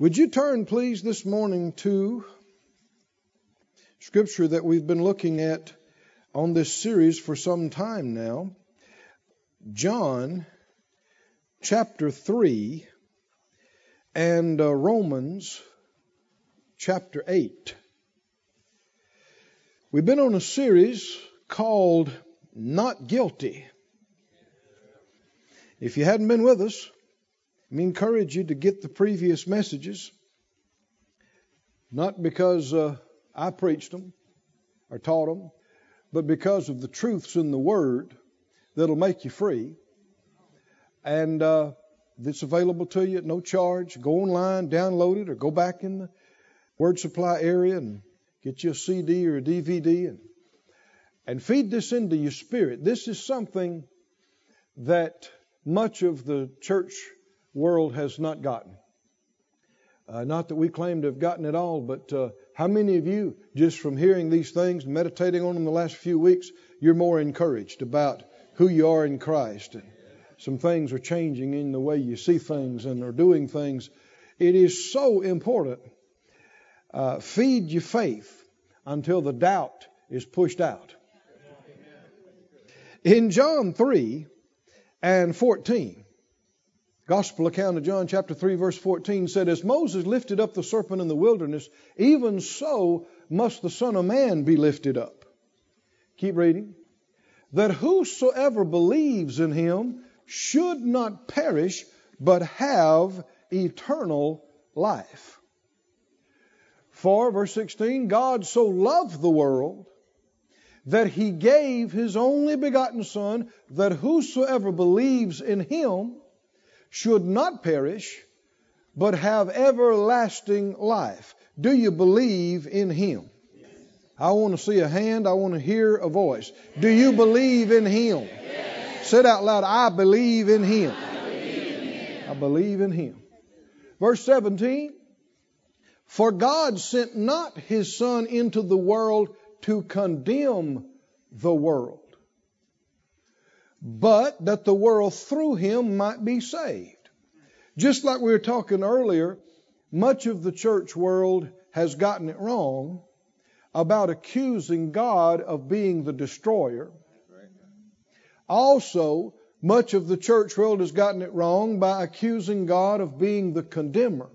Would you turn, please, this morning to scripture that we've been looking at on this series for some time now? John chapter 3 and uh, Romans chapter 8. We've been on a series called Not Guilty. If you hadn't been with us, I encourage you to get the previous messages, not because uh, I preached them or taught them, but because of the truths in the Word that'll make you free. And uh, it's available to you at no charge. Go online, download it, or go back in the Word Supply area and get you a CD or a DVD and, and feed this into your spirit. This is something that much of the church world has not gotten. Uh, not that we claim to have gotten it all, but uh, how many of you, just from hearing these things, meditating on them the last few weeks, you're more encouraged about who you are in Christ? And some things are changing in the way you see things and are doing things. It is so important. Uh, feed your faith until the doubt is pushed out. In John 3 and 14, Gospel account of John chapter 3 verse 14 said, As Moses lifted up the serpent in the wilderness, even so must the Son of Man be lifted up. Keep reading. That whosoever believes in him should not perish, but have eternal life. For, verse 16, God so loved the world that he gave his only begotten Son, that whosoever believes in him should not perish, but have everlasting life. Do you believe in Him? I want to see a hand. I want to hear a voice. Do you believe in Him? Yes. Say it out loud. I believe Him. I believe in Him. I believe in him. Verse 17. For God sent not His Son into the world to condemn the world, but that the world through him might be saved. Just like we were talking earlier, much of the church world has gotten it wrong about accusing God of being the destroyer. Also, much of the church world has gotten it wrong by accusing God of being the condemner.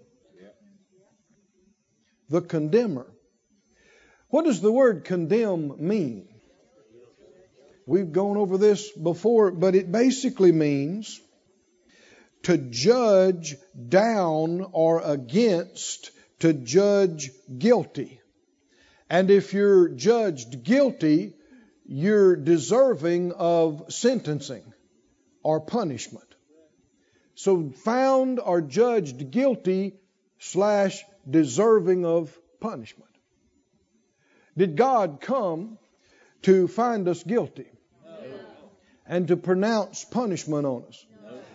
The condemner. What does the word condemn mean? We've gone over this before, but it basically means to judge down or against, to judge guilty. And if you're judged guilty, you're deserving of sentencing or punishment. So found or judged guilty slash deserving of punishment. Did God come to find us guilty? And to pronounce punishment on us.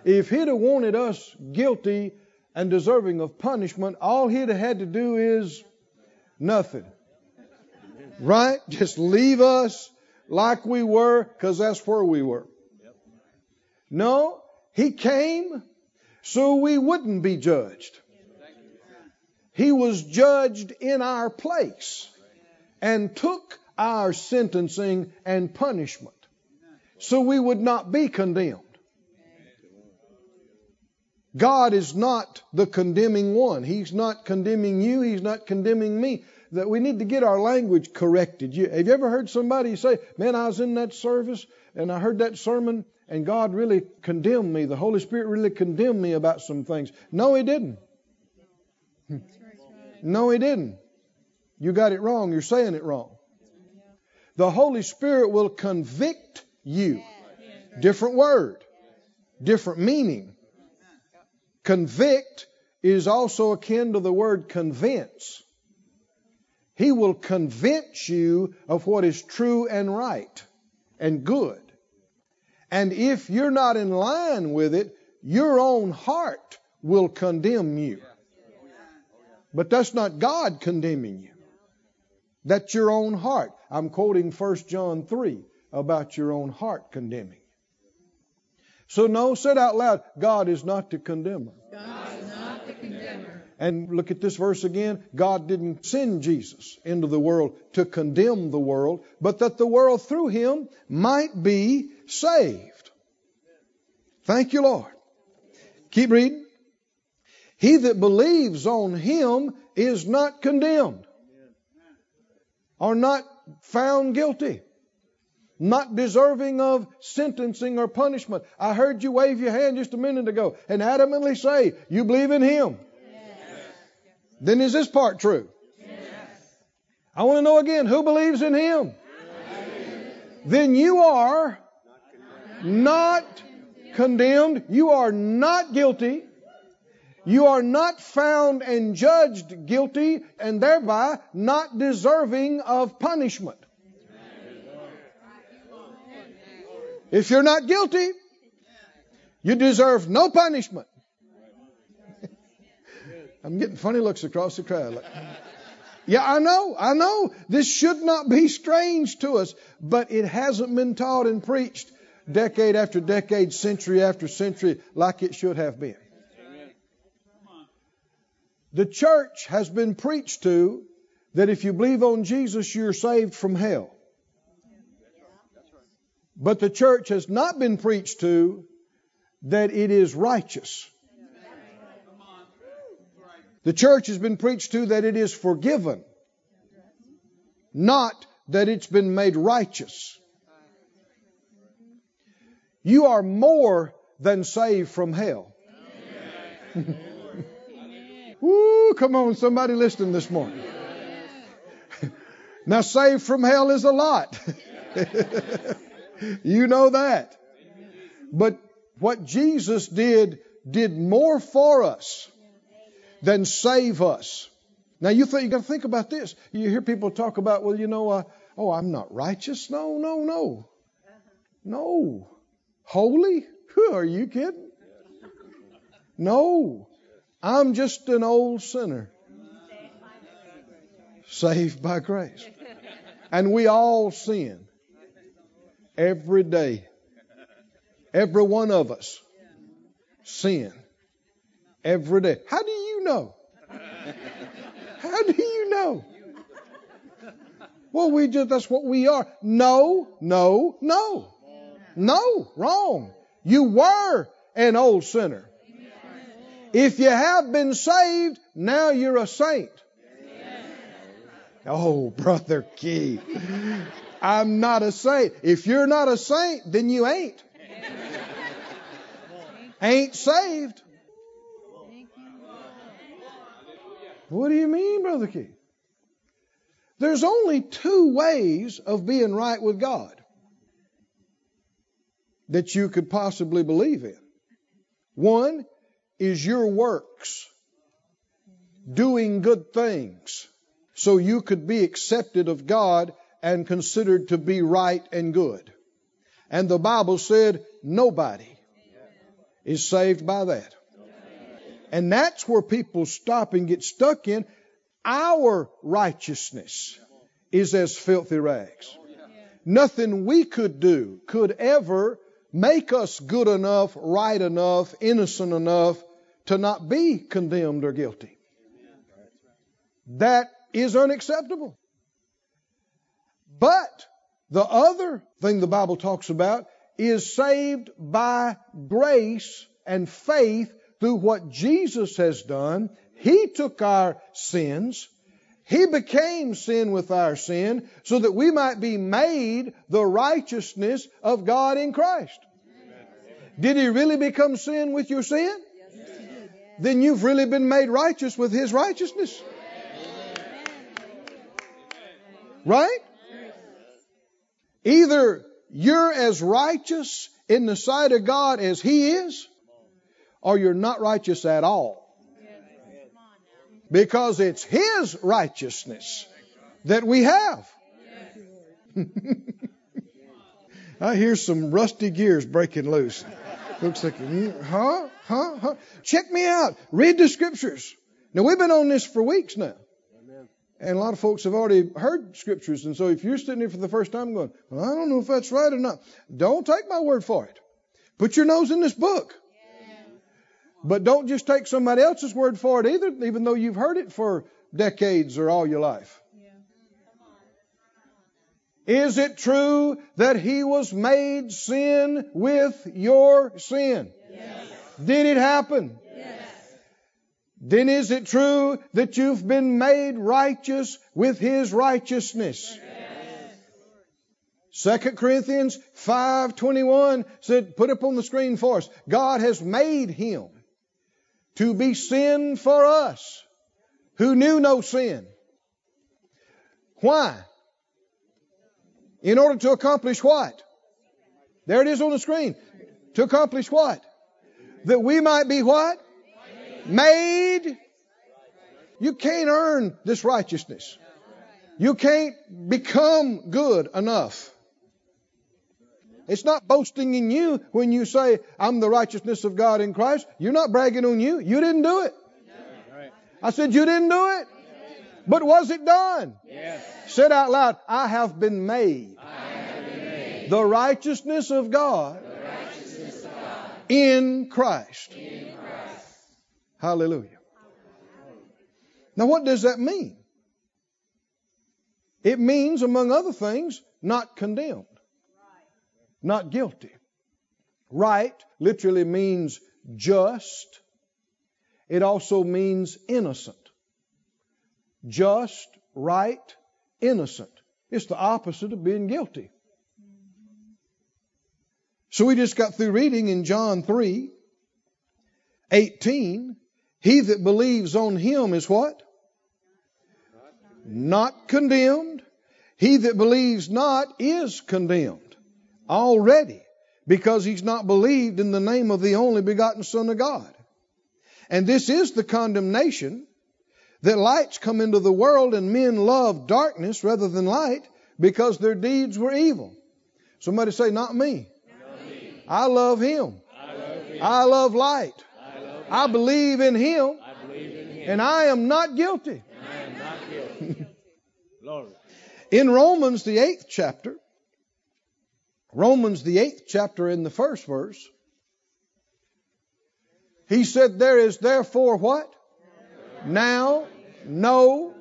If he'd have wanted us guilty and deserving of punishment, all he'd have had to do is nothing. Right? Just leave us like we were, because that's where we were. No, he came so we wouldn't be judged. He was judged in our place and took our sentencing and punishment so we would not be condemned. God is not the condemning one. He's not condemning you. He's not condemning me. That we need to get our language corrected. You, have you ever heard somebody say, "Man, I was in that service and I heard that sermon, and God really condemned me. The Holy Spirit really condemned me about some things." No, He didn't. No, He didn't. You got it wrong. You're saying it wrong. The Holy Spirit will convict you. Different word, different meaning. Convict is also akin to the word convince. He will convince you of what is true and right and good. And if you're not in line with it, your own heart will condemn you. But that's not God condemning you. That's your own heart. I'm quoting 1 John 3 about your own heart condemning. So, no, said out loud, God is not the condemner. God is not the condemner. And look at this verse again. God didn't send Jesus into the world to condemn the world, but that the world through him might be saved. Thank you, Lord. Keep reading. He that believes on him is not condemned or not found guilty, not deserving of sentencing or punishment. I heard you wave your hand just a minute ago and adamantly say, You believe in him. Then is this part true? Yes. I want to know again who believes in Him? Then you are not condemned. You are not guilty. You are not found and judged guilty and thereby not deserving of punishment. If you're not guilty, you deserve no punishment. I'm getting funny looks across the crowd. Like, yeah, I know, I know. This should not be strange to us, but it hasn't been taught and preached decade after decade, century after century, like it should have been. The church has been preached to that if you believe on Jesus, you're saved from hell. But the church has not been preached to that it is righteous. The church has been preached to that it is forgiven, not that it's been made righteous. You are more than saved from hell. Woo, come on, somebody listening this morning. now, saved from hell is a lot. you know that. But what Jesus did, did more for us than save us. Now you think you got to think about this. You hear people talk about, well, you know, uh, oh, I'm not righteous. No, no, no, no. Holy? Are you kidding? No, I'm just an old sinner, saved by grace, and we all sin every day. Every one of us sin every day. How do you know? How do you know? Well, we just, that's what we are. No, no, no. No, wrong. You were an old sinner. If you have been saved, now you're a saint. Oh, Brother Key. I'm not a saint. If you're not a saint, then you ain't. Ain't saved. What do you mean, Brother Keith? There's only two ways of being right with God that you could possibly believe in. One is your works, doing good things, so you could be accepted of God and considered to be right and good. And the Bible said nobody is saved by that. And that's where people stop and get stuck in. Our righteousness is as filthy rags. Nothing we could do could ever make us good enough, right enough, innocent enough to not be condemned or guilty. That is unacceptable. But the other thing the Bible talks about is saved by grace and faith through what Jesus has done. He took our sins. He became sin with our sin so that we might be made the righteousness of God in Christ. Did he really become sin with your sin? Then you've really been made righteous with his righteousness. Right? Either you're as righteous in the sight of God as he is, or you're not righteous at all. Because it's His righteousness that we have. I hear some rusty gears breaking loose. Looks like, huh? Huh? Huh? Check me out. Read the scriptures. Now, we've been on this for weeks now. And a lot of folks have already heard scriptures. And so if you're sitting here for the first time going, well, I don't know if that's right or not, don't take my word for it. Put your nose in this book. But don't just take somebody else's word for it either, even though you've heard it for decades or all your life. Is it true that he was made sin with your sin? Yes. Did it happen? Then is it true that you've been made righteous with his righteousness? Second Corinthians 5:21 said put up on the screen for us. God has made him to be sin for us who knew no sin. Why? In order to accomplish what? There it is on the screen. To accomplish what? That we might be what? Made. You can't earn this righteousness. You can't become good enough. It's not boasting in you when you say, I'm the righteousness of God in Christ. You're not bragging on you. You didn't do it. I said, You didn't do it. But was it done? Yes. Said out loud, I have been made, have been made the righteousness of God the righteousness of God in Christ. in Christ. Hallelujah. Now, what does that mean? It means, among other things, not condemned, not guilty. Right literally means just. It also means innocent. Just, right, innocent. It's the opposite of being guilty. So we just got through reading in John 3 18. He that believes on him is what? Not condemned. He that believes not is condemned already because he's not believed in the name of the only begotten Son of God. And this is the condemnation that lights come into the world and men love darkness rather than light because their deeds were evil. Somebody say, Not me. I love him. I love you. I love light. I believe in him I believe in him. and I am not guilty. Am not guilty. In Romans, the eighth chapter, Romans, the eighth chapter, in the first verse, he said, There is therefore what? Now, no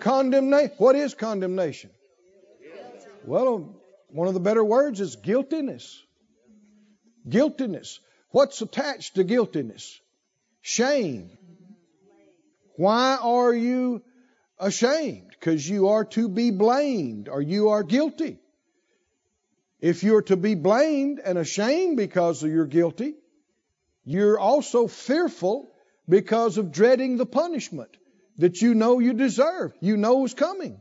condemnation. What is condemnation? Well, one of the better words is guiltiness. Guiltiness. What's attached to guiltiness? Shame. Why are you ashamed? Because you are to be blamed or you are guilty. If you're to be blamed and ashamed because you're guilty, you're also fearful because of dreading the punishment that you know you deserve, you know is coming.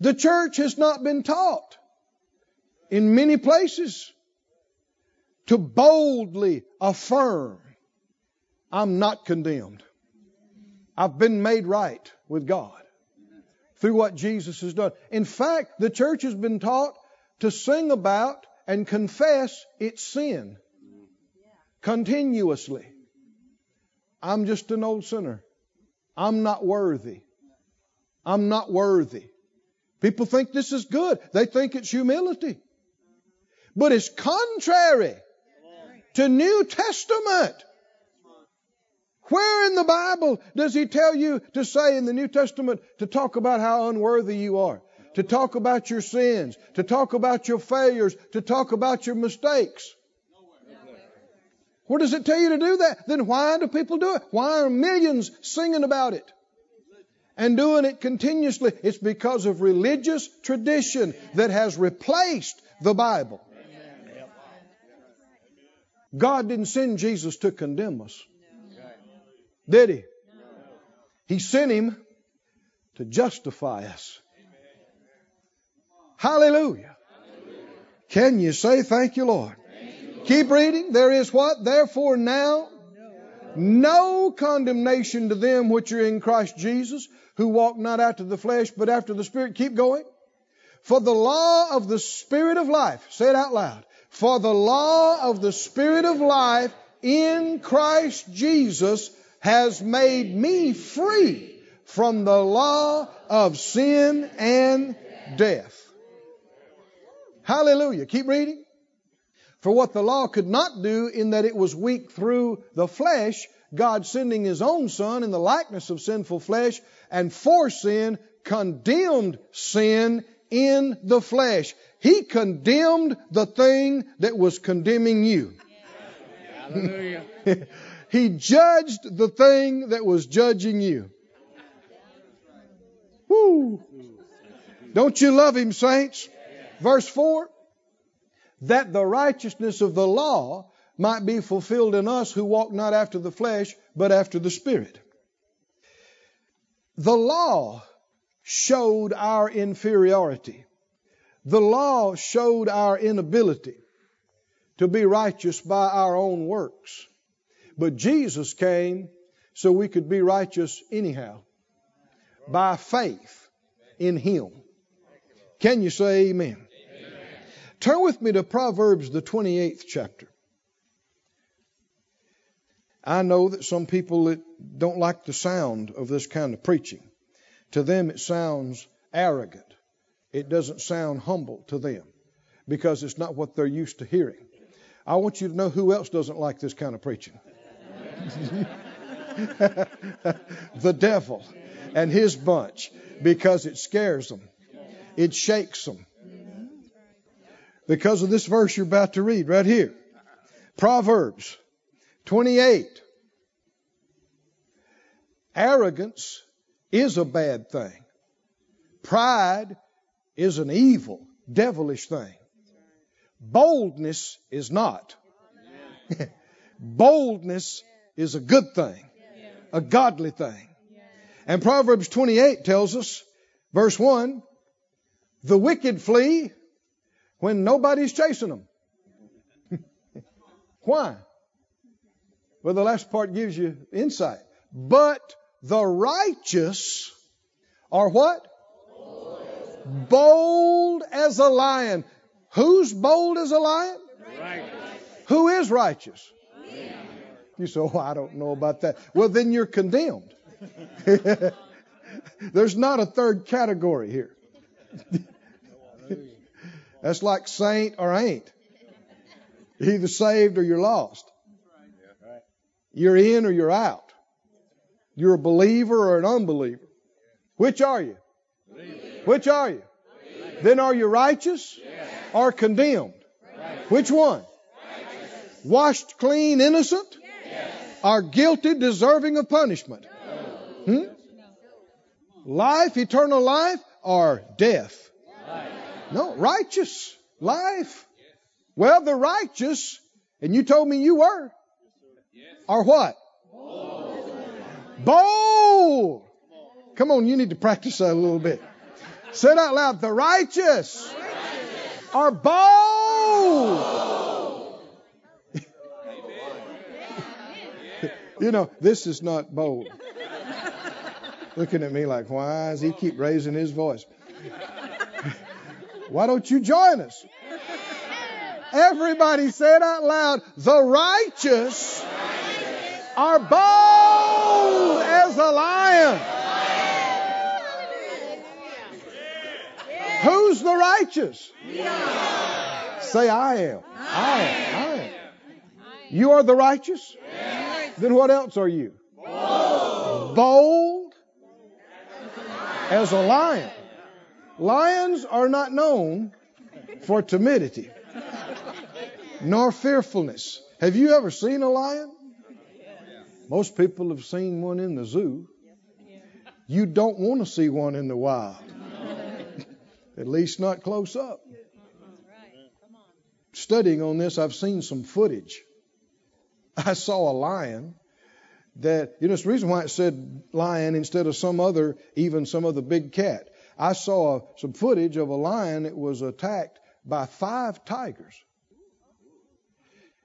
The church has not been taught in many places to boldly affirm, I'm not condemned. I've been made right with God through what Jesus has done. In fact, the church has been taught to sing about and confess its sin continuously. I'm just an old sinner. I'm not worthy. I'm not worthy. People think this is good. They think it's humility. But it's contrary to New Testament. Where in the Bible does he tell you to say in the New Testament to talk about how unworthy you are? To talk about your sins, to talk about your failures, to talk about your mistakes. Where does it tell you to do that? Then why do people do it? Why are millions singing about it? And doing it continuously. It's because of religious tradition that has replaced the Bible. God didn't send Jesus to condemn us. Did he? He sent him to justify us. Hallelujah. Can you say thank you, Lord? Keep reading. There is what? Therefore now no condemnation to them which are in Christ Jesus, who walk not after the flesh, but after the Spirit. Keep going. For the law of the Spirit of life, say it out loud. For the law of the Spirit of life in Christ Jesus has made me free from the law of sin and death. Hallelujah. Keep reading. For what the law could not do, in that it was weak through the flesh, God sending His own Son in the likeness of sinful flesh, and for sin, condemned sin in the flesh. He condemned the thing that was condemning you. Hallelujah. he judged the thing that was judging you. Woo! Don't you love him, saints? Verse 4 that the righteousness of the law might be fulfilled in us who walk not after the flesh, but after the Spirit. The law showed our inferiority. The law showed our inability to be righteous by our own works. But Jesus came so we could be righteous anyhow by faith in Him. Can you say amen? Turn with me to Proverbs, the 28th chapter. I know that some people don't like the sound of this kind of preaching. To them, it sounds arrogant. It doesn't sound humble to them because it's not what they're used to hearing. I want you to know who else doesn't like this kind of preaching the devil and his bunch because it scares them, it shakes them, because of this verse you're about to read right here. Proverbs 28. Arrogance is a bad thing. Pride is an evil, devilish thing. Boldness is not. Boldness is a good thing, a godly thing. And Proverbs 28 tells us, verse 1, the wicked flee when nobody's chasing them. Why? Well, the last part gives you insight. But the righteous are what? Bold as a lion. Who's bold as a lion? Righteous. Who is righteous? You say, oh, I don't know about that. Well, then you're condemned. There's not a third category here. That's like saint or ain't. Either saved or you're lost. You're in or you're out. You're a believer or an unbeliever. Which are you? Which are you? Then are you righteous or condemned? Which one? Washed clean, innocent? Are guilty, deserving of punishment? Hmm? Life, eternal life, or death? No, righteous life. Well, the righteous, and you told me you were, are what? Bold. Come on, you need to practice that a little bit. Say it out loud. The righteous are bold. you know, this is not bold. Looking at me like, why does he keep raising his voice? Why don't you join us? Everybody say it out loud. The righteous are bold as a lion. Who's the righteous? Say, I am. I am. I am. You are the righteous? Then what else are you? Bold as a lion. Lions are not known for timidity nor fearfulness. Have you ever seen a lion? Most people have seen one in the zoo. You don't want to see one in the wild, at least not close up. Studying on this, I've seen some footage. I saw a lion that, you know, it's the reason why it said lion instead of some other, even some other big cat. I saw some footage of a lion that was attacked by five tigers.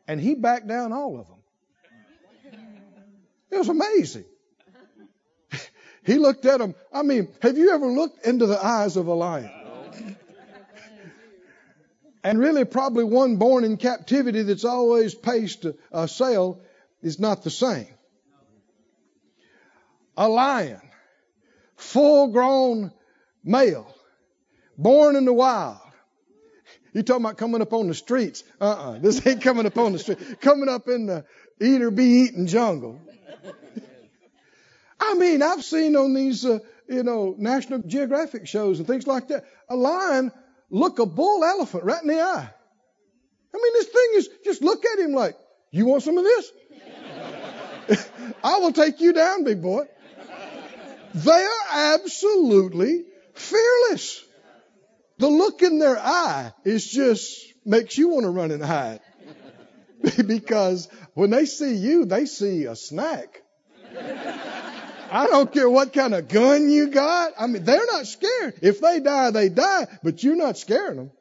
And he backed down all of them. It was amazing. he looked at him. I mean, have you ever looked into the eyes of a lion? and really, probably one born in captivity that's always paced a, sail is not the same. A lion, full grown male, born in the wild. You talking about coming up on the streets? Uh-uh. This ain't coming up on the street. Coming up in the eat or be eaten jungle. I mean, I've seen on these, uh, you know, National Geographic shows and things like that, a lion look a bull elephant right in the eye. I mean, this thing is just look at him like, you want some of this? I will take you down, big boy. They are absolutely fearless. The look in their eye is just makes you want to run and hide. because when they see you, they see a snack. I don't care what kind of gun you got. I mean, they're not scared. If they die, they die, but you're not scaring them.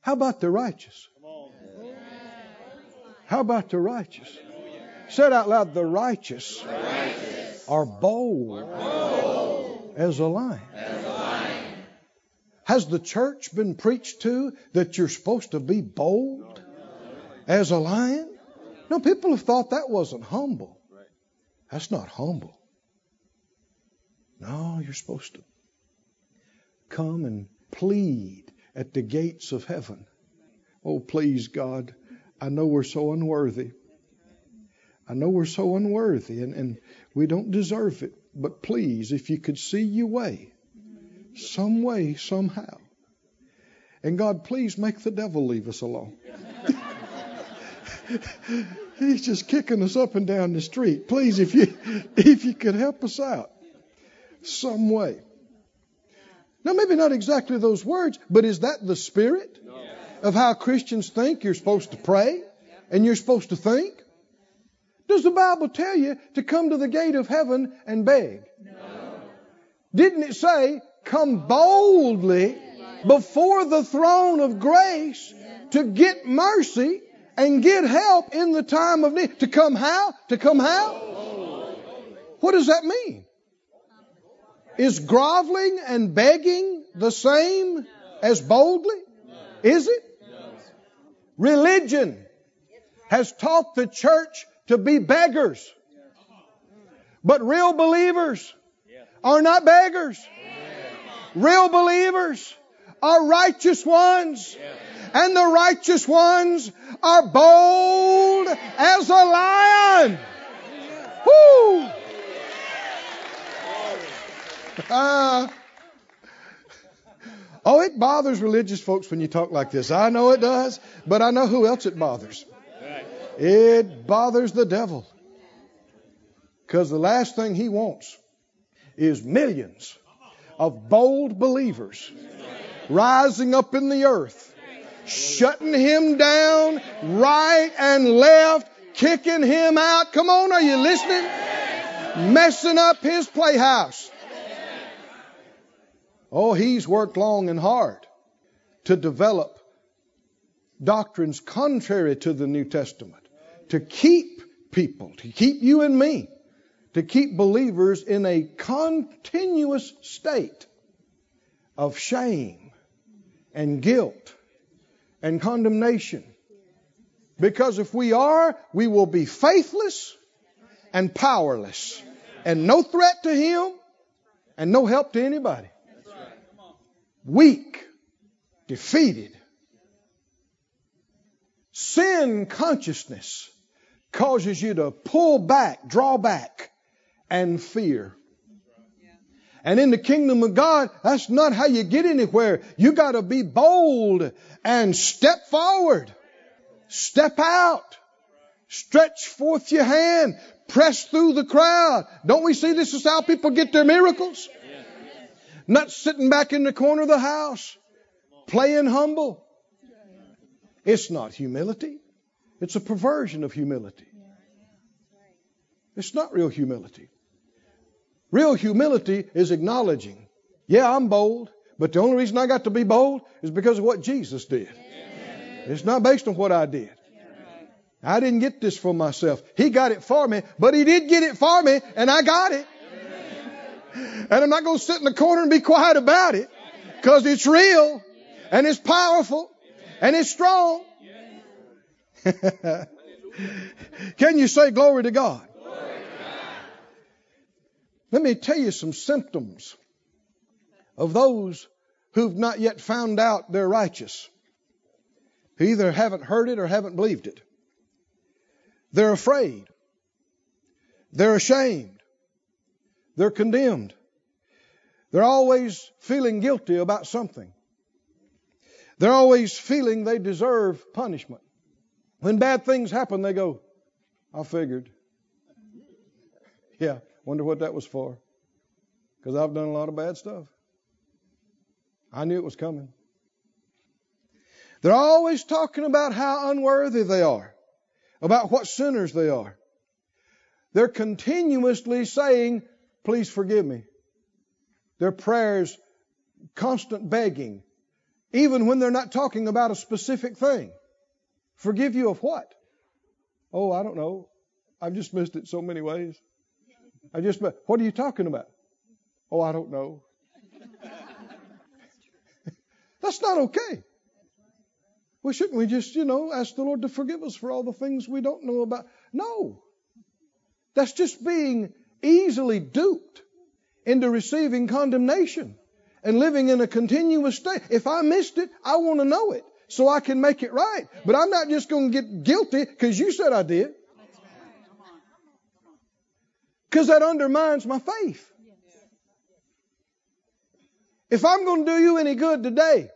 How about the righteous? How about the righteous? Said out loud, the righteous, Are, bold as a lion. Has the church been preached to that you're supposed to be bold as a lion? No, people have thought that wasn't humble. That's not humble. No, you're supposed to come and plead at the gates of heaven. Oh, please, God, I know we're so unworthy. I know we're so unworthy and, and we don't deserve it. But please, if you could see your way, some way, somehow. And God, please make the devil leave us alone. He's just kicking us up and down the street. Please, if you if you could help us out some way. Now, maybe not exactly those words, but is that the spirit of how Christians think you're supposed to pray and you're supposed to think? Does the Bible tell you to come to the gate of heaven and beg? No. Didn't it say, come boldly before the throne of grace to get mercy and get help in the time of need? To come how? To come how? What does that mean? Is groveling and begging the same as boldly? Is it? Religion has taught the church to be beggars. But real believers are not beggars. Real believers are righteous ones. And the righteous ones are bold as a lion. Woo! Uh, oh, it bothers religious folks when you talk like this. I know it does, but I know who else it bothers. It bothers the devil. Because the last thing he wants is millions of bold believers rising up in the earth, shutting him down right and left, kicking him out. Come on, are you listening? Messing up his playhouse. Oh, he's worked long and hard to develop doctrines contrary to the New Testament to keep people, to keep you and me, to keep believers in a continuous state of shame and guilt and condemnation. Because if we are, we will be faithless and powerless and no threat to Him and no help to anybody. Weak, defeated. Sin consciousness causes you to pull back, draw back, and fear. And in the kingdom of God, that's not how you get anywhere. You got to be bold and step forward, step out, stretch forth your hand, press through the crowd. Don't we see this is how people get their miracles? Not sitting back in the corner of the house, playing humble. It's not humility. It's a perversion of humility. It's not real humility. Real humility is acknowledging, yeah, I'm bold, but the only reason I got to be bold is because of what Jesus did. It's not based on what I did. I didn't get this for myself. He got it for me, but He did get it for me, and I got it. And I'm not going to sit in the corner and be quiet about it because it's real and it's powerful and it's strong. Can you say glory to God? Let me tell you some symptoms of those who've not yet found out they're righteous, who either haven't heard it or haven't believed it. They're afraid. They're ashamed. They're condemned. They're always feeling guilty about something. They're always feeling they deserve punishment. When bad things happen, they go, I figured. Yeah, wonder what that was for. Because I've done a lot of bad stuff. I knew it was coming. They're always talking about how unworthy they are, about what sinners they are. They're continuously saying, Please forgive me. Their prayers, constant begging, even when they're not talking about a specific thing. Forgive you of what? Oh, I don't know. I've just missed it so many ways. I just, what are you talking about? Oh, I don't know. That's not okay. Well, shouldn't we just, you know, ask the Lord to forgive us for all the things we don't know about? No. That's just being easily duped into receiving condemnation and living in a continuous state. If I missed it, I want to know it so I can make it right. But I'm not just going to get guilty because you said I did. Because that undermines my faith. If I'm going to do you any good today,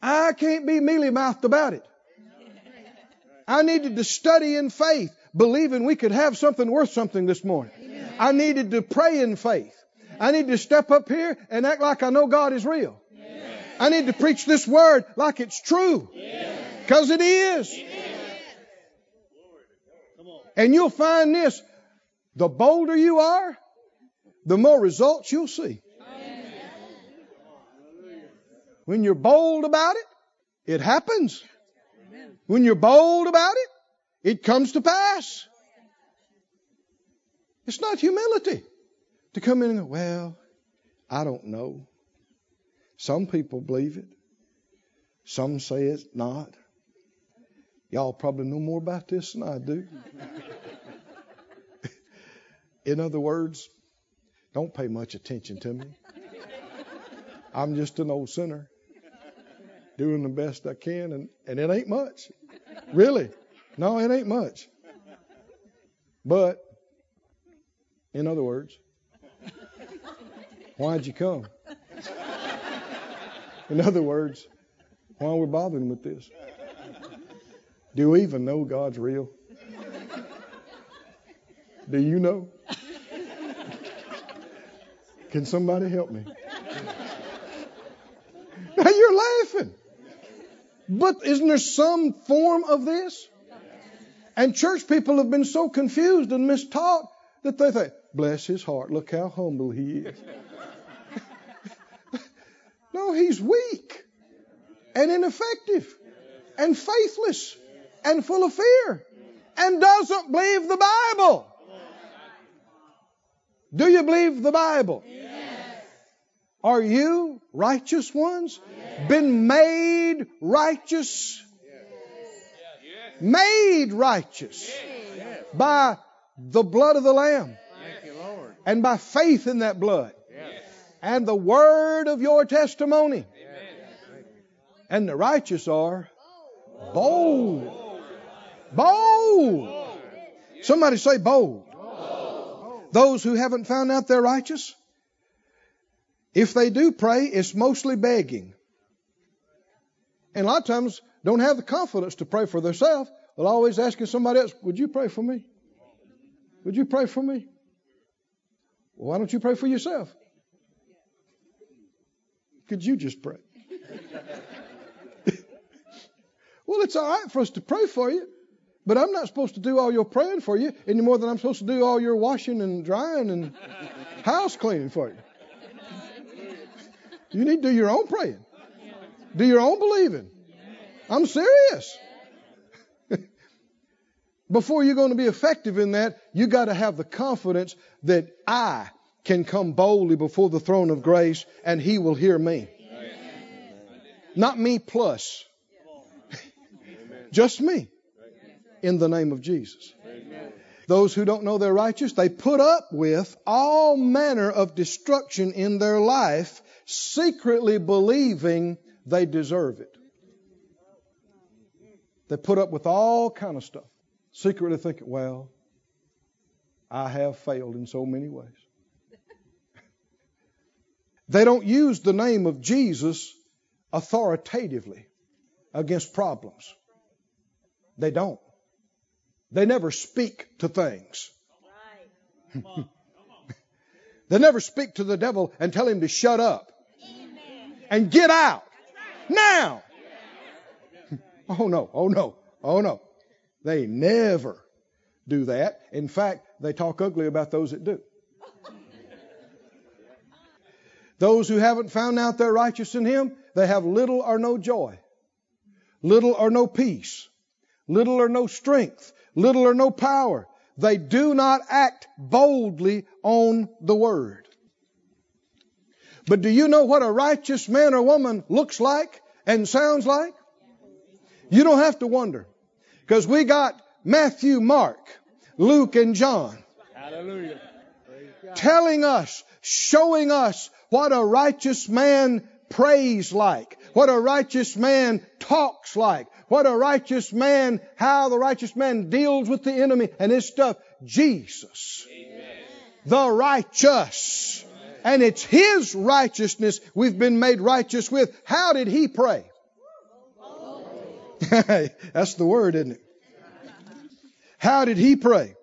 I can't be mealy mouthed about it. I needed to study in faith, believing we could have something worth something this morning. I needed to pray in faith. I need to step up here and act like I know God is real. I need to preach this word like it's true. Because it is. And you'll find this the bolder you are, the more results you'll see. When you're bold about it, it happens. When you're bold about it, it comes to pass. It's not humility to come in and go, well, I don't know. Some people believe it. Some say it's not. Y'all probably know more about this than I do. In other words, don't pay much attention to me. I'm just an old sinner doing the best I can, and, and it ain't much. Really. No, it ain't much. But, in other words, why'd you come? In other words, why are we bothering with this? Do we even know God's real? Do you know? Can somebody help me? Now you're laughing. But isn't there some form of this? And church people have been so confused and mistaught that they think, bless his heart, look how humble he is. no, he's weak and ineffective and faithless and full of fear and doesn't believe the Bible. Do you believe the Bible? Yes. Are you righteous ones? Yes. Been made righteous? Yes. Made righteous by the blood of the Lamb you, and by faith in that blood and the word of your testimony. And the righteous are bold. Bold. Somebody say bold. Those who haven't found out they're righteous, if they do pray, it's mostly begging. And a lot of times don't have the confidence to pray for themselves. They'll always asking somebody else, Would you pray for me? Would you pray for me? Well, why don't you pray for yourself? Could you just pray? well, it's all right for us to pray for you. But I'm not supposed to do all your praying for you any more than I'm supposed to do all your washing and drying and house cleaning for you. You need to do your own praying, do your own believing. I'm serious. Before you're going to be effective in that, you got to have the confidence that I can come boldly before the throne of grace and He will hear me. Not me plus. Just me in the name of Jesus. Those who don't know they're righteous, they put up with all manner of destruction in their life, secretly believing they deserve it. They put up with all kind of stuff, secretly thinking, well, I have failed in so many ways. they don't use the name of Jesus authoritatively against problems. They don't. They never speak to things. they never speak to the devil and tell him to shut up. And get out. Now. Oh no, oh no, oh no. They never do that. In fact, they talk ugly about those that do. Those who haven't found out they're righteous in Him, they have little or no joy, little or no peace, little or no strength, little or no power. They do not act boldly on the Word. But do you know what a righteous man or woman looks like and sounds like? You don't have to wonder. Because we got Matthew, Mark, Luke, and John. Hallelujah. Telling us, showing us what a righteous man prays like, what a righteous man talks like, what a righteous man, how the righteous man deals with the enemy and his stuff. Jesus, Amen. the righteous. And it's his righteousness we've been made righteous with. How did he pray? That's the word, isn't it? How did he pray?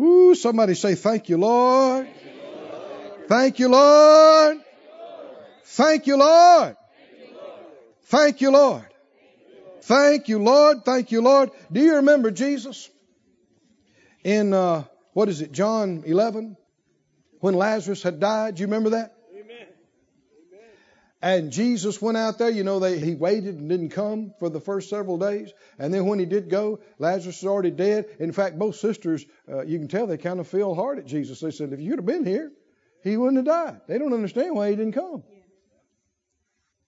Ooh, somebody say, Thank you, Lord. Thank you, Lord. Thank you, Lord. Thank you, Lord. Thank you, Lord. Thank you, Lord. Thank you, Lord. Do you remember Jesus in, uh, what is it, John 11? When Lazarus had died. Do you remember that? Amen. And Jesus went out there. You know, they, he waited and didn't come for the first several days. And then when he did go, Lazarus was already dead. In fact, both sisters, uh, you can tell they kind of feel hard at Jesus. They said, if you'd have been here, he wouldn't have died. They don't understand why he didn't come.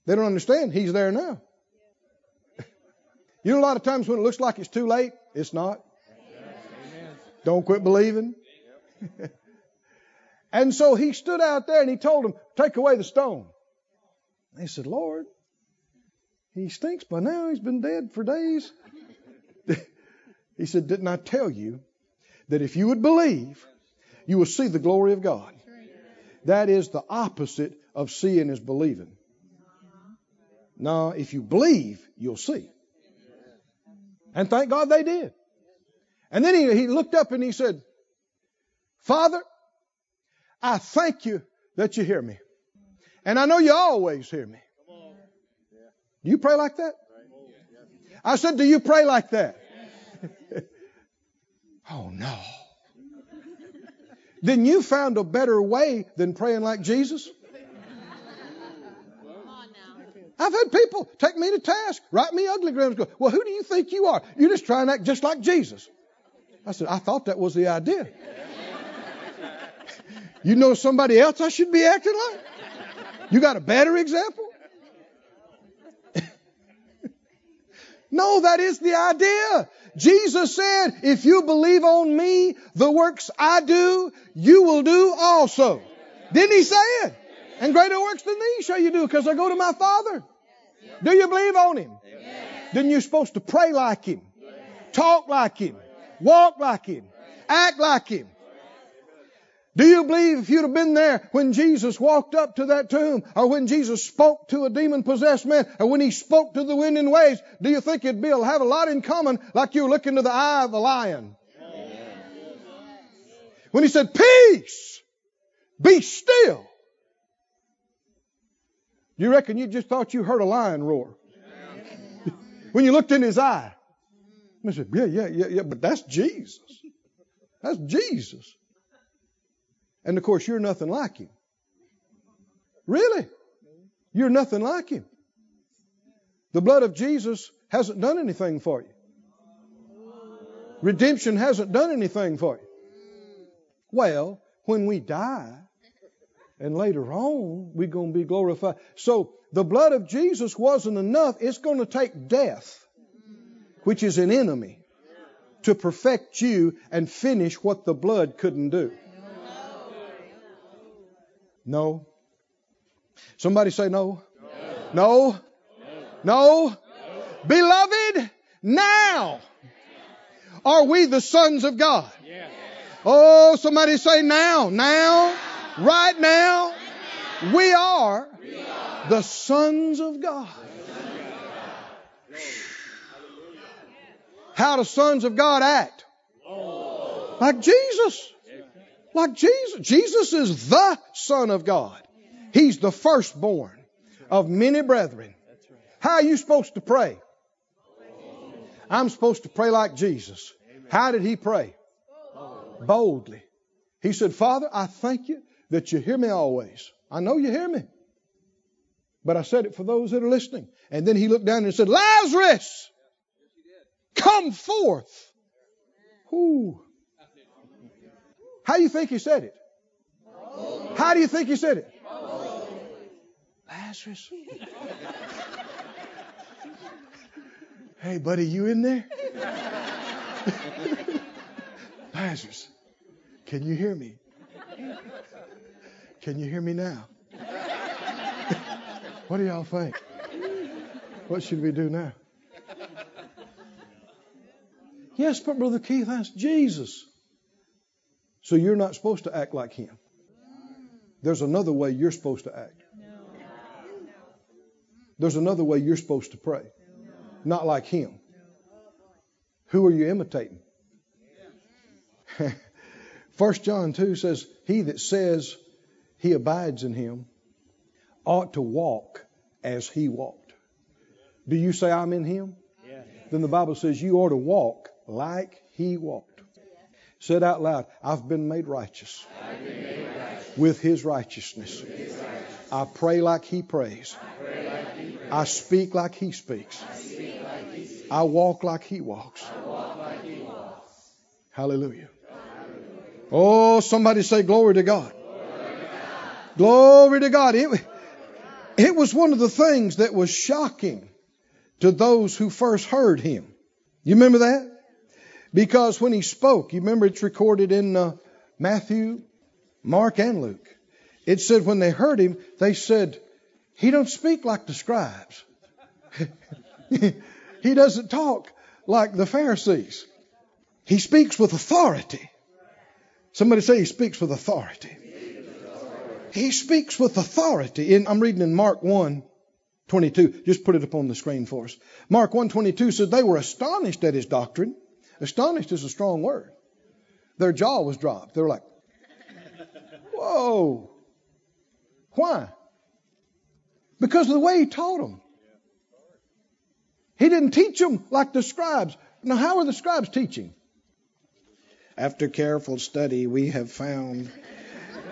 They don't understand he's there now. you know, a lot of times when it looks like it's too late, it's not. Don't quit believing. and so he stood out there and he told them, take away the stone. They said, Lord, he stinks by now. He's been dead for days. he said, Didn't I tell you that if you would believe, you will see the glory of God? That is the opposite of seeing is believing. Now, if you believe, you'll see. And thank God they did. And then he, he looked up and he said, Father, I thank you that you hear me. And I know you always hear me. Do you pray like that? I said, Do you pray like that? oh, no. Then you found a better way than praying like Jesus? I've had people take me to task, write me ugly grams, go, Well, who do you think you are? You're just trying to act just like Jesus. I said, I thought that was the idea. you know somebody else I should be acting like? You got a better example? no, that is the idea. Jesus said, if you believe on me, the works I do, you will do also. Didn't he say it? And greater works than these shall you do because I go to my Father. Do you believe on him? Then you're supposed to pray like him, talk like him, walk like him, act like him. Do you believe if you'd have been there when Jesus walked up to that tomb, or when Jesus spoke to a demon possessed man, or when he spoke to the wind and waves, do you think it'd be have a lot in common like you were looking to the eye of a lion? When he said, Peace, be still. You reckon you just thought you heard a lion roar? when you looked in his eye. I said, Yeah, yeah, yeah, yeah, but that's Jesus. That's Jesus. And of course, you're nothing like him. Really? You're nothing like him. The blood of Jesus hasn't done anything for you. Redemption hasn't done anything for you. Well, when we die, and later on, we're going to be glorified. So, the blood of Jesus wasn't enough. It's going to take death, which is an enemy, to perfect you and finish what the blood couldn't do? No. Somebody say no. No. No. Beloved, now are we the sons of God. Oh, somebody say now, now, right now, we are the sons of God. How do sons of God act? Like Jesus. Like Jesus. Jesus is the Son of God. He's the firstborn of many brethren. How are you supposed to pray? I'm supposed to pray like Jesus. How did he pray? Boldly. He said, Father, I thank you that you hear me always. I know you hear me. But I said it for those that are listening. And then he looked down and said, Lazarus, come forth. Who? How do you think he said it? How do you think he said it? Lazarus. hey, buddy, you in there? Lazarus, can you hear me? Can you hear me now? what do y'all think? What should we do now? Yes, but Brother Keith, that's Jesus. So you're not supposed to act like him. There's another way you're supposed to act. There's another way you're supposed to pray. Not like him. Who are you imitating? First John 2 says, He that says he abides in him ought to walk as he walked. Do you say I'm in him? Then the Bible says you ought to walk like he walked. Said out loud, I've been made righteous, been made righteous. With, his righteousness. with his righteousness. I pray like he prays. I, pray like he prays. I speak like he speaks. I, speak like he speaks. I walk like he walks. I walk like he walks. Hallelujah. Oh, somebody say glory to God. Glory to God. It, it was one of the things that was shocking to those who first heard him. You remember that? Because when he spoke, you remember it's recorded in uh, Matthew, Mark, and Luke. It said when they heard him, they said, He don't speak like the scribes. he doesn't talk like the Pharisees. He speaks with authority. Somebody say he speaks with authority. He speaks with authority. In, I'm reading in Mark 1, 22. Just put it up on the screen for us. Mark 1, 22 says they were astonished at his doctrine. Astonished is a strong word. Their jaw was dropped. They were like, whoa. Why? Because of the way he taught them. He didn't teach them like the scribes. Now, how are the scribes teaching? After careful study, we have found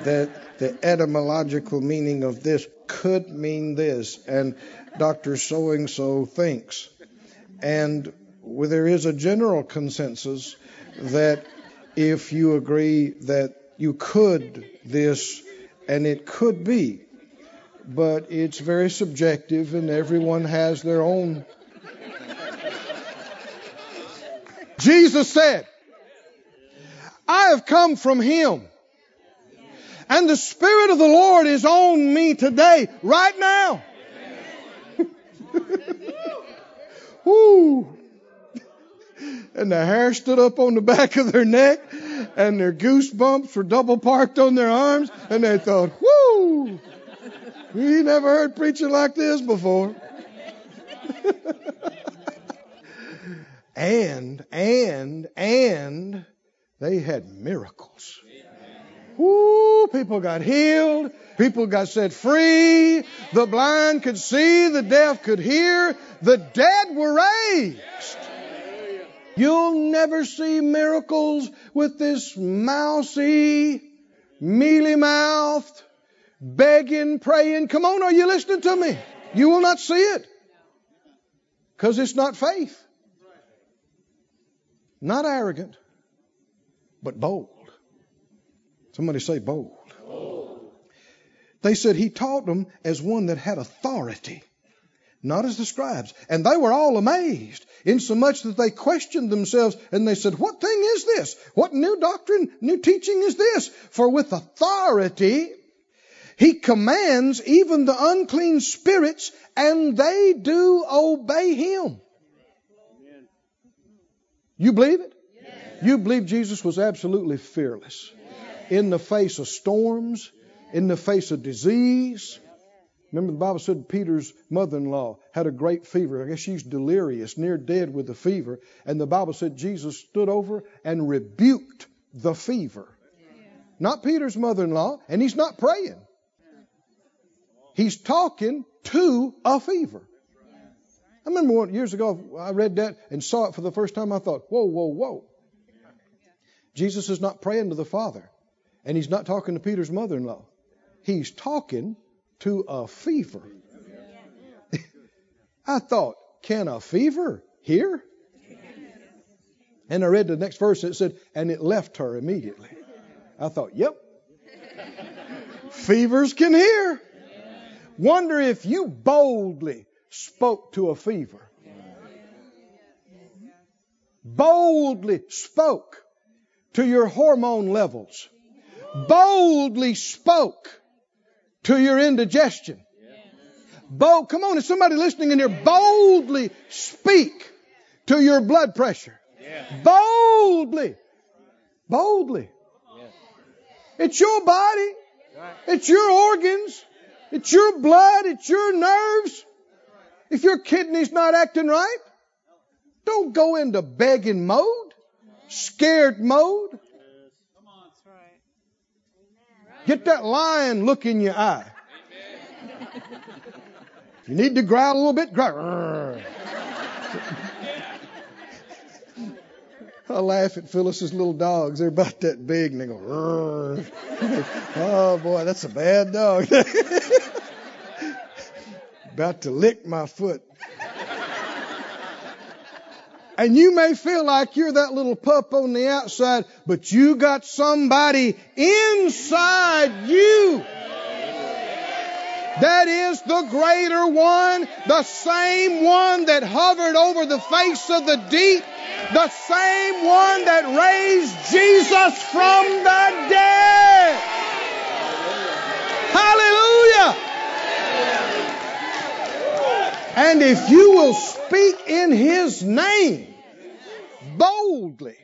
that the etymological meaning of this could mean this, and Dr. So and so thinks. And there is a general consensus that if you agree that you could this and it could be, but it's very subjective and everyone has their own. Jesus said, I have come from Him. And the Spirit of the Lord is on me today, right now. And the hair stood up on the back of their neck, and their goosebumps were double parked on their arms, and they thought, whoo! We never heard preaching like this before. and, and, and, they had miracles. Woo, people got healed. People got set free. The blind could see. The deaf could hear. The dead were raised. You'll never see miracles with this mousy, mealy mouthed, begging, praying. Come on, are you listening to me? You will not see it. Because it's not faith. Not arrogant, but bold. Somebody say bold. bold. They said he taught them as one that had authority, not as the scribes. And they were all amazed, insomuch that they questioned themselves, and they said, What thing is this? What new doctrine, new teaching is this? For with authority he commands even the unclean spirits, and they do obey him. You believe it? You believe Jesus was absolutely fearless in the face of storms, in the face of disease. Remember, the Bible said Peter's mother in law had a great fever. I guess she's delirious, near dead with the fever. And the Bible said Jesus stood over and rebuked the fever. Not Peter's mother in law, and he's not praying. He's talking to a fever. I remember one, years ago I read that and saw it for the first time. I thought, whoa, whoa, whoa. Jesus is not praying to the Father, and he's not talking to Peter's mother in law. He's talking to a fever. I thought, can a fever hear? And I read the next verse and it said, and it left her immediately. I thought, yep. Fevers can hear. Wonder if you boldly spoke to a fever. Boldly spoke to your hormone levels. Boldly spoke to your indigestion. Bold, come on, is somebody listening in here? Boldly speak to your blood pressure. Boldly. Boldly. It's your body. It's your organs. It's your blood. It's your nerves. If your kidney's not acting right, don't go into begging mode, scared mode. Get that lion look in your eye. If you need to growl a little bit, growl. I laugh at Phyllis's little dogs. They're about that big, and they go. oh boy, that's a bad dog. about to lick my foot. And you may feel like you're that little pup on the outside, but you got somebody inside you. That is the greater one, the same one that hovered over the face of the deep, the same one that raised Jesus from the dead. Hallelujah. And if you will speak in his name boldly,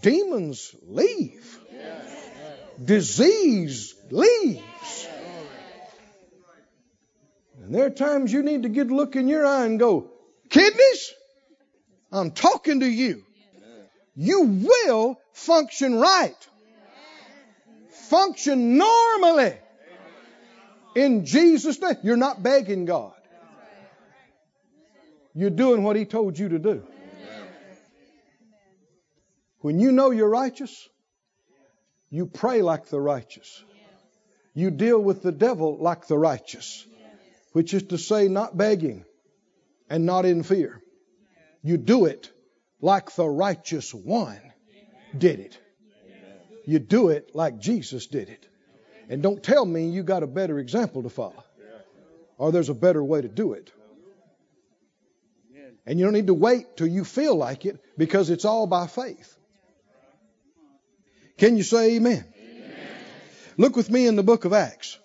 demons leave. Disease leaves. And there are times you need to get a look in your eye and go, kidneys, I'm talking to you. You will function right. Function normally. In Jesus' name. You're not begging God. You're doing what He told you to do. When you know you're righteous, you pray like the righteous. You deal with the devil like the righteous, which is to say, not begging and not in fear. You do it like the righteous one did it. You do it like Jesus did it. And don't tell me you got a better example to follow or there's a better way to do it. And you don't need to wait till you feel like it because it's all by faith. Can you say amen? amen? Look with me in the book of Acts.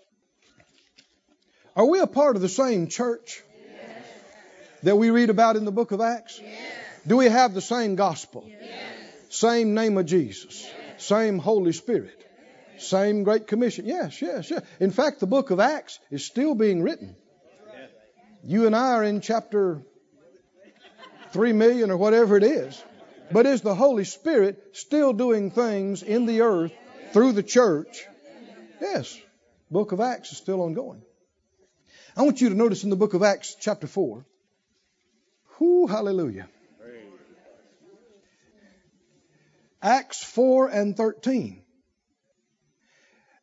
Are we a part of the same church yes. that we read about in the book of Acts? Yes. Do we have the same gospel? Yes. Same name of Jesus? Same Holy Spirit? Same Great Commission. Yes, yes, yes. In fact, the book of Acts is still being written. You and I are in chapter 3 million or whatever it is. But is the Holy Spirit still doing things in the earth through the church? Yes. Book of Acts is still ongoing. I want you to notice in the book of Acts, chapter 4. Whoo, hallelujah. Acts 4 and 13.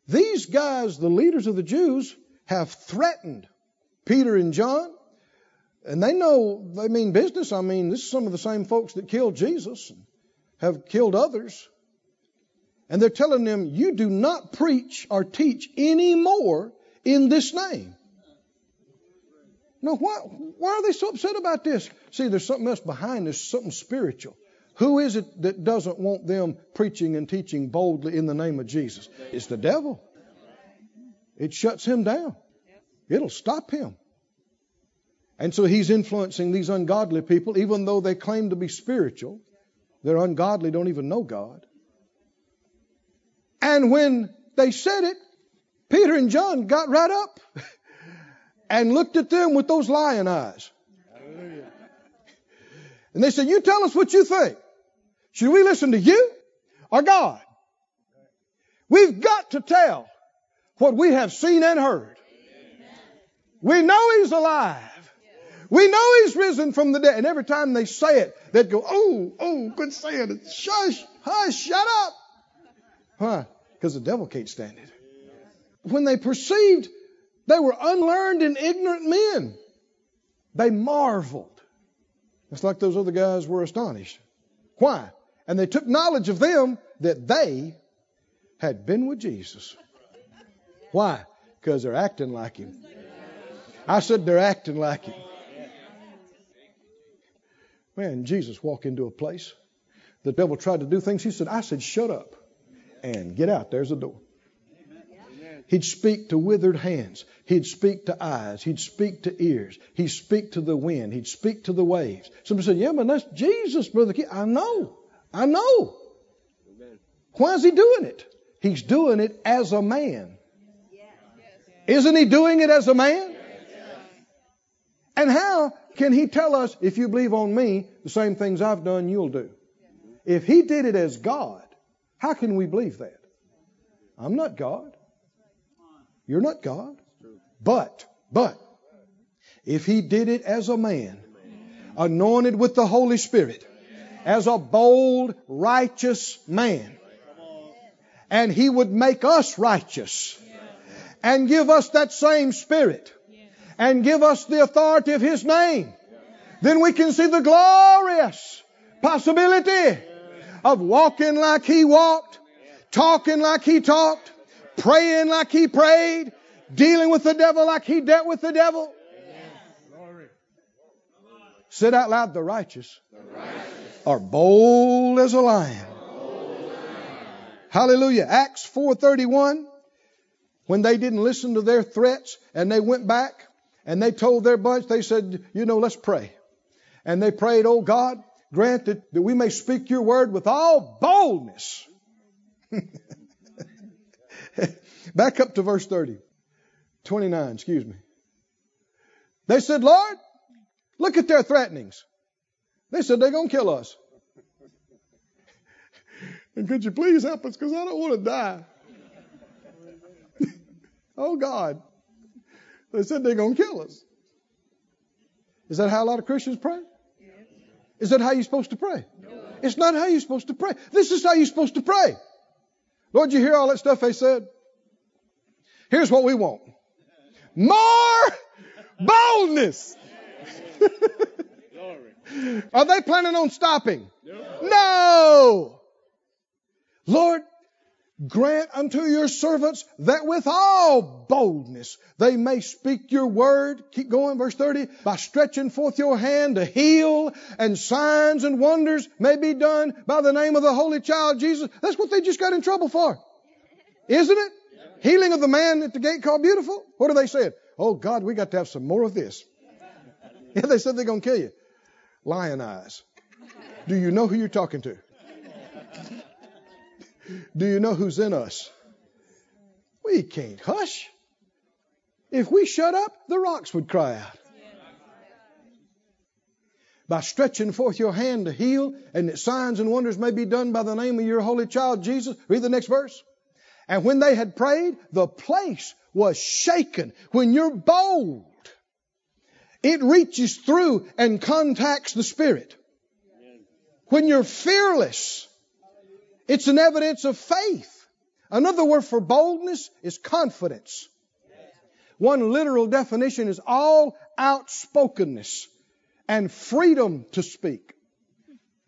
These guys, the leaders of the Jews, have threatened Peter and John, and they know they mean business. I mean, this is some of the same folks that killed Jesus and have killed others. And they're telling them, you do not preach or teach anymore in this name. Now, why, why are they so upset about this? See, there's something else behind this, something spiritual. Who is it that doesn't want them preaching and teaching boldly in the name of Jesus? It's the devil. It shuts him down. It'll stop him. And so he's influencing these ungodly people, even though they claim to be spiritual. They're ungodly, don't even know God. And when they said it, Peter and John got right up and looked at them with those lion eyes. And they said, You tell us what you think. Should we listen to you or God? We've got to tell what we have seen and heard. We know He's alive. We know He's risen from the dead. And every time they say it, they'd go, Oh, oh, good saying it. Shush, hush, shut up. Why? Because the devil can't stand it. When they perceived they were unlearned and ignorant men, they marveled. It's like those other guys were astonished. Why? And they took knowledge of them that they had been with Jesus. Why? Because they're acting like him. I said they're acting like him. Man, Jesus walked into a place. The devil tried to do things. He said, I said, shut up and get out. There's the door. He'd speak to withered hands. He'd speak to eyes. He'd speak to ears. He'd speak to the wind. He'd speak to the waves. Somebody said, Yeah, but that's Jesus, Brother Keith. I know. I know. Why is he doing it? He's doing it as a man. Isn't he doing it as a man? And how can he tell us, if you believe on me, the same things I've done, you'll do? If he did it as God, how can we believe that? I'm not God. You're not God. But, but, if he did it as a man, anointed with the Holy Spirit, as a bold, righteous man, and he would make us righteous. And give us that same spirit. And give us the authority of his name, then we can see the glorious possibility of walking like he walked, talking like he talked, praying like he prayed, dealing with the devil like he dealt with the devil. Said out loud, the righteous, are bold as a lion. Hallelujah. Acts 4:31 when they didn't listen to their threats and they went back and they told their bunch they said, "You know, let's pray." And they prayed, "Oh God, grant that, that we may speak your word with all boldness." Back up to verse 30. 29, excuse me. They said, Lord, look at their threatenings. They said they're going to kill us. and could you please help us because I don't want to die. oh, God. They said they're going to kill us. Is that how a lot of Christians pray? Is that how you're supposed to pray? It's not how you're supposed to pray. This is how you're supposed to pray. Lord, you hear all that stuff they said? Here's what we want. More boldness. Are they planning on stopping? No. Lord, grant unto your servants that with all boldness they may speak your word. Keep going, verse 30. By stretching forth your hand to heal and signs and wonders may be done by the name of the Holy Child Jesus. That's what they just got in trouble for. Isn't it? Healing of the man at the gate called beautiful. What are they saying? Oh God, we got to have some more of this. Yeah, they said they're going to kill you. Lion eyes. Do you know who you're talking to? Do you know who's in us? We can't hush. If we shut up, the rocks would cry out. By stretching forth your hand to heal, and that signs and wonders may be done by the name of your holy child Jesus. Read the next verse. And when they had prayed, the place was shaken. When you're bold, it reaches through and contacts the Spirit. When you're fearless, it's an evidence of faith. Another word for boldness is confidence. One literal definition is all outspokenness and freedom to speak.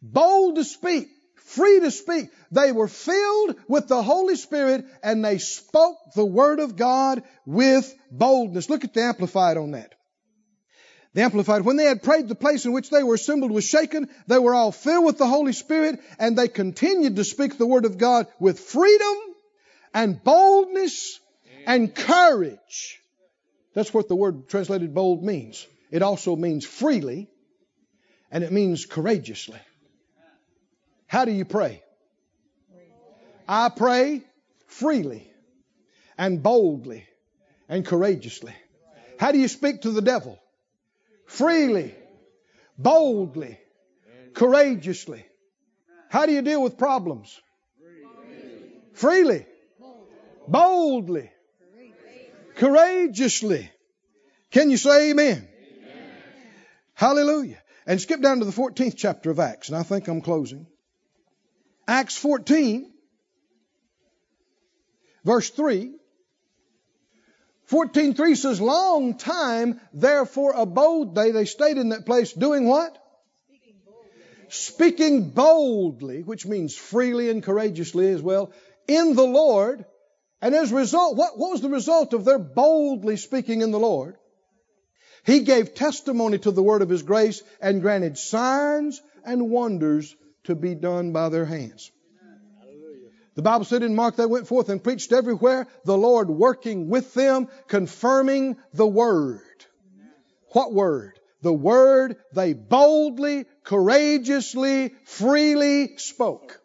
Bold to speak free to speak. They were filled with the Holy Spirit and they spoke the Word of God with boldness. Look at the Amplified on that. The Amplified, when they had prayed, the place in which they were assembled was shaken. They were all filled with the Holy Spirit, and they continued to speak the word of God with freedom and boldness and courage. That's what the word translated bold means. It also means freely, and it means courageously. How do you pray? I pray freely and boldly and courageously. How do you speak to the devil? Freely, boldly, courageously. How do you deal with problems? Freely, boldly, courageously. Can you say amen? Hallelujah. And skip down to the 14th chapter of Acts, and I think I'm closing. Acts 14, verse 3. 14.3 says, Long time, therefore, abode they. They stayed in that place doing what? Speaking boldly. Which means freely and courageously as well, in the Lord. And as a result, what, what was the result of their boldly speaking in the Lord? He gave testimony to the word of his grace and granted signs and wonders to be done by their hands. The Bible said in Mark they went forth and preached everywhere, the Lord working with them, confirming the word. What word? The word they boldly, courageously, freely spoke.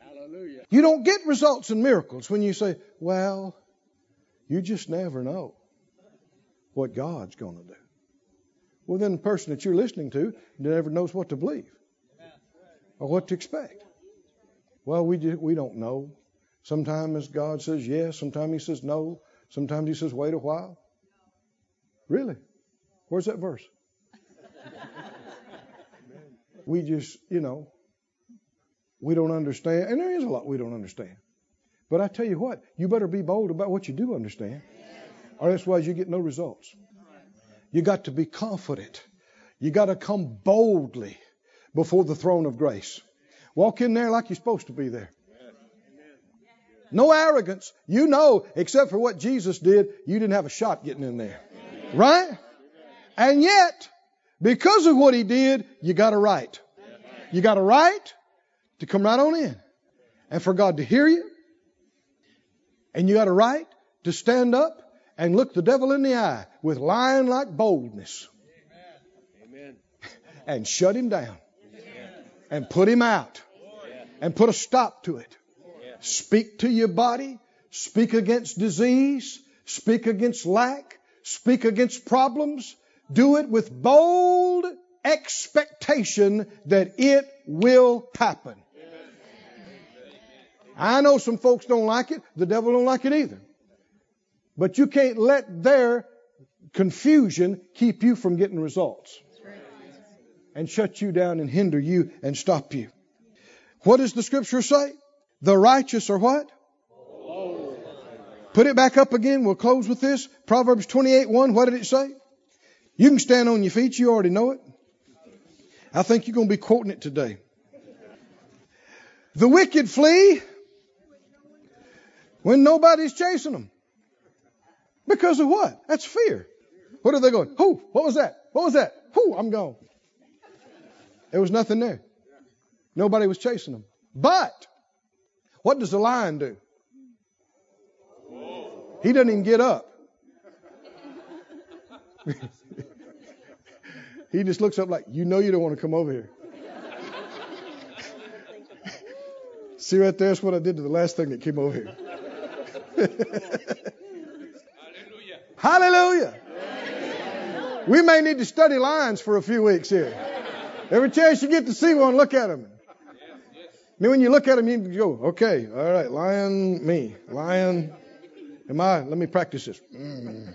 Hallelujah. You don't get results and miracles when you say, well, you just never know what God's going to do. Well, then the person that you're listening to never knows what to believe or what to expect. Well, we, do, we don't know. Sometimes God says yes, sometimes He says no, sometimes He says wait a while. Really? Where's that verse? we just, you know, we don't understand. And there is a lot we don't understand. But I tell you what, you better be bold about what you do understand, or otherwise you get no results. You got to be confident. You got to come boldly before the throne of grace. Walk in there like you're supposed to be there. No arrogance. You know, except for what Jesus did, you didn't have a shot getting in there. Right? And yet, because of what he did, you got a right. You got a right to come right on in and for God to hear you. And you got a right to stand up and look the devil in the eye with lion like boldness and shut him down and put him out and put a stop to it. Speak to your body. Speak against disease. Speak against lack. Speak against problems. Do it with bold expectation that it will happen. I know some folks don't like it. The devil don't like it either. But you can't let their confusion keep you from getting results and shut you down and hinder you and stop you. What does the scripture say? The righteous are what? Put it back up again. We'll close with this. Proverbs 28 1. What did it say? You can stand on your feet. You already know it. I think you're going to be quoting it today. The wicked flee when nobody's chasing them. Because of what? That's fear. What are they going? Who? What was that? What was that? Who? I'm gone. There was nothing there. Nobody was chasing them. But what does the lion do? He doesn't even get up. he just looks up like, you know you don't want to come over here. See right there, that's what I did to the last thing that came over here. Hallelujah. Hallelujah. We may need to study lions for a few weeks here. Every chance you get to see one, look at them. Then when you look at him, you go, okay, all right, lion, me, lion, am I? Let me practice this. Mm.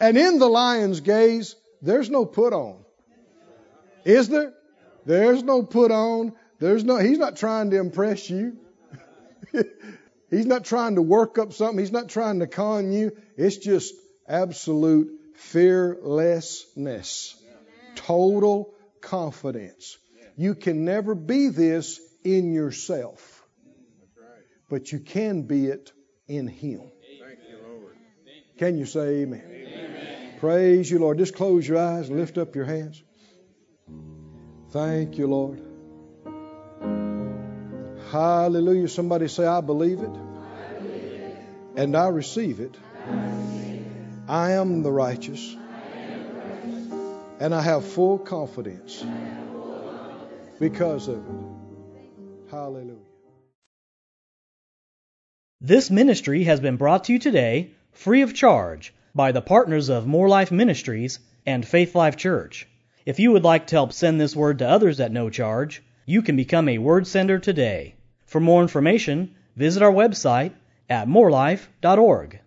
and in the lion's gaze, there's no put on. Is there? There's no put on. There's no, he's not trying to impress you. he's not trying to work up something. He's not trying to con you. It's just absolute fearlessness. Total confidence. You can never be this in yourself, but you can be it in Him. Can you say amen? amen? Praise you, Lord. Just close your eyes and lift up your hands. Thank you, Lord. Hallelujah. Somebody say, I believe it. I believe it. And I receive it. I, receive it. I am the righteous. And I have full confidence because of it. Hallelujah. This ministry has been brought to you today free of charge by the partners of Moore Life Ministries and Faith Life Church. If you would like to help send this word to others at no charge, you can become a word sender today. For more information, visit our website at moorelife.org.